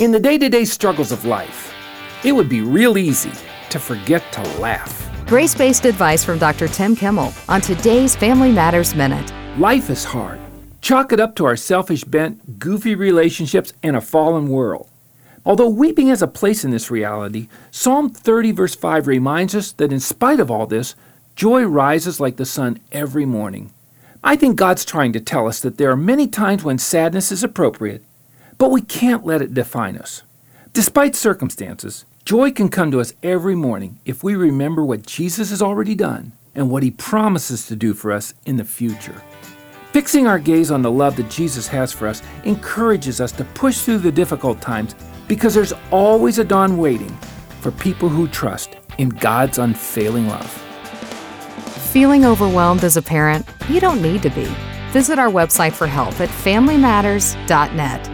In the day to day struggles of life, it would be real easy to forget to laugh. Grace based advice from Dr. Tim Kimmel on today's Family Matters Minute. Life is hard. Chalk it up to our selfish bent, goofy relationships, and a fallen world. Although weeping has a place in this reality, Psalm 30, verse 5 reminds us that in spite of all this, joy rises like the sun every morning. I think God's trying to tell us that there are many times when sadness is appropriate, but we can't let it define us. Despite circumstances, joy can come to us every morning if we remember what Jesus has already done and what he promises to do for us in the future. Fixing our gaze on the love that Jesus has for us encourages us to push through the difficult times because there's always a dawn waiting for people who trust in God's unfailing love. Feeling overwhelmed as a parent? You don't need to be. Visit our website for help at familymatters.net.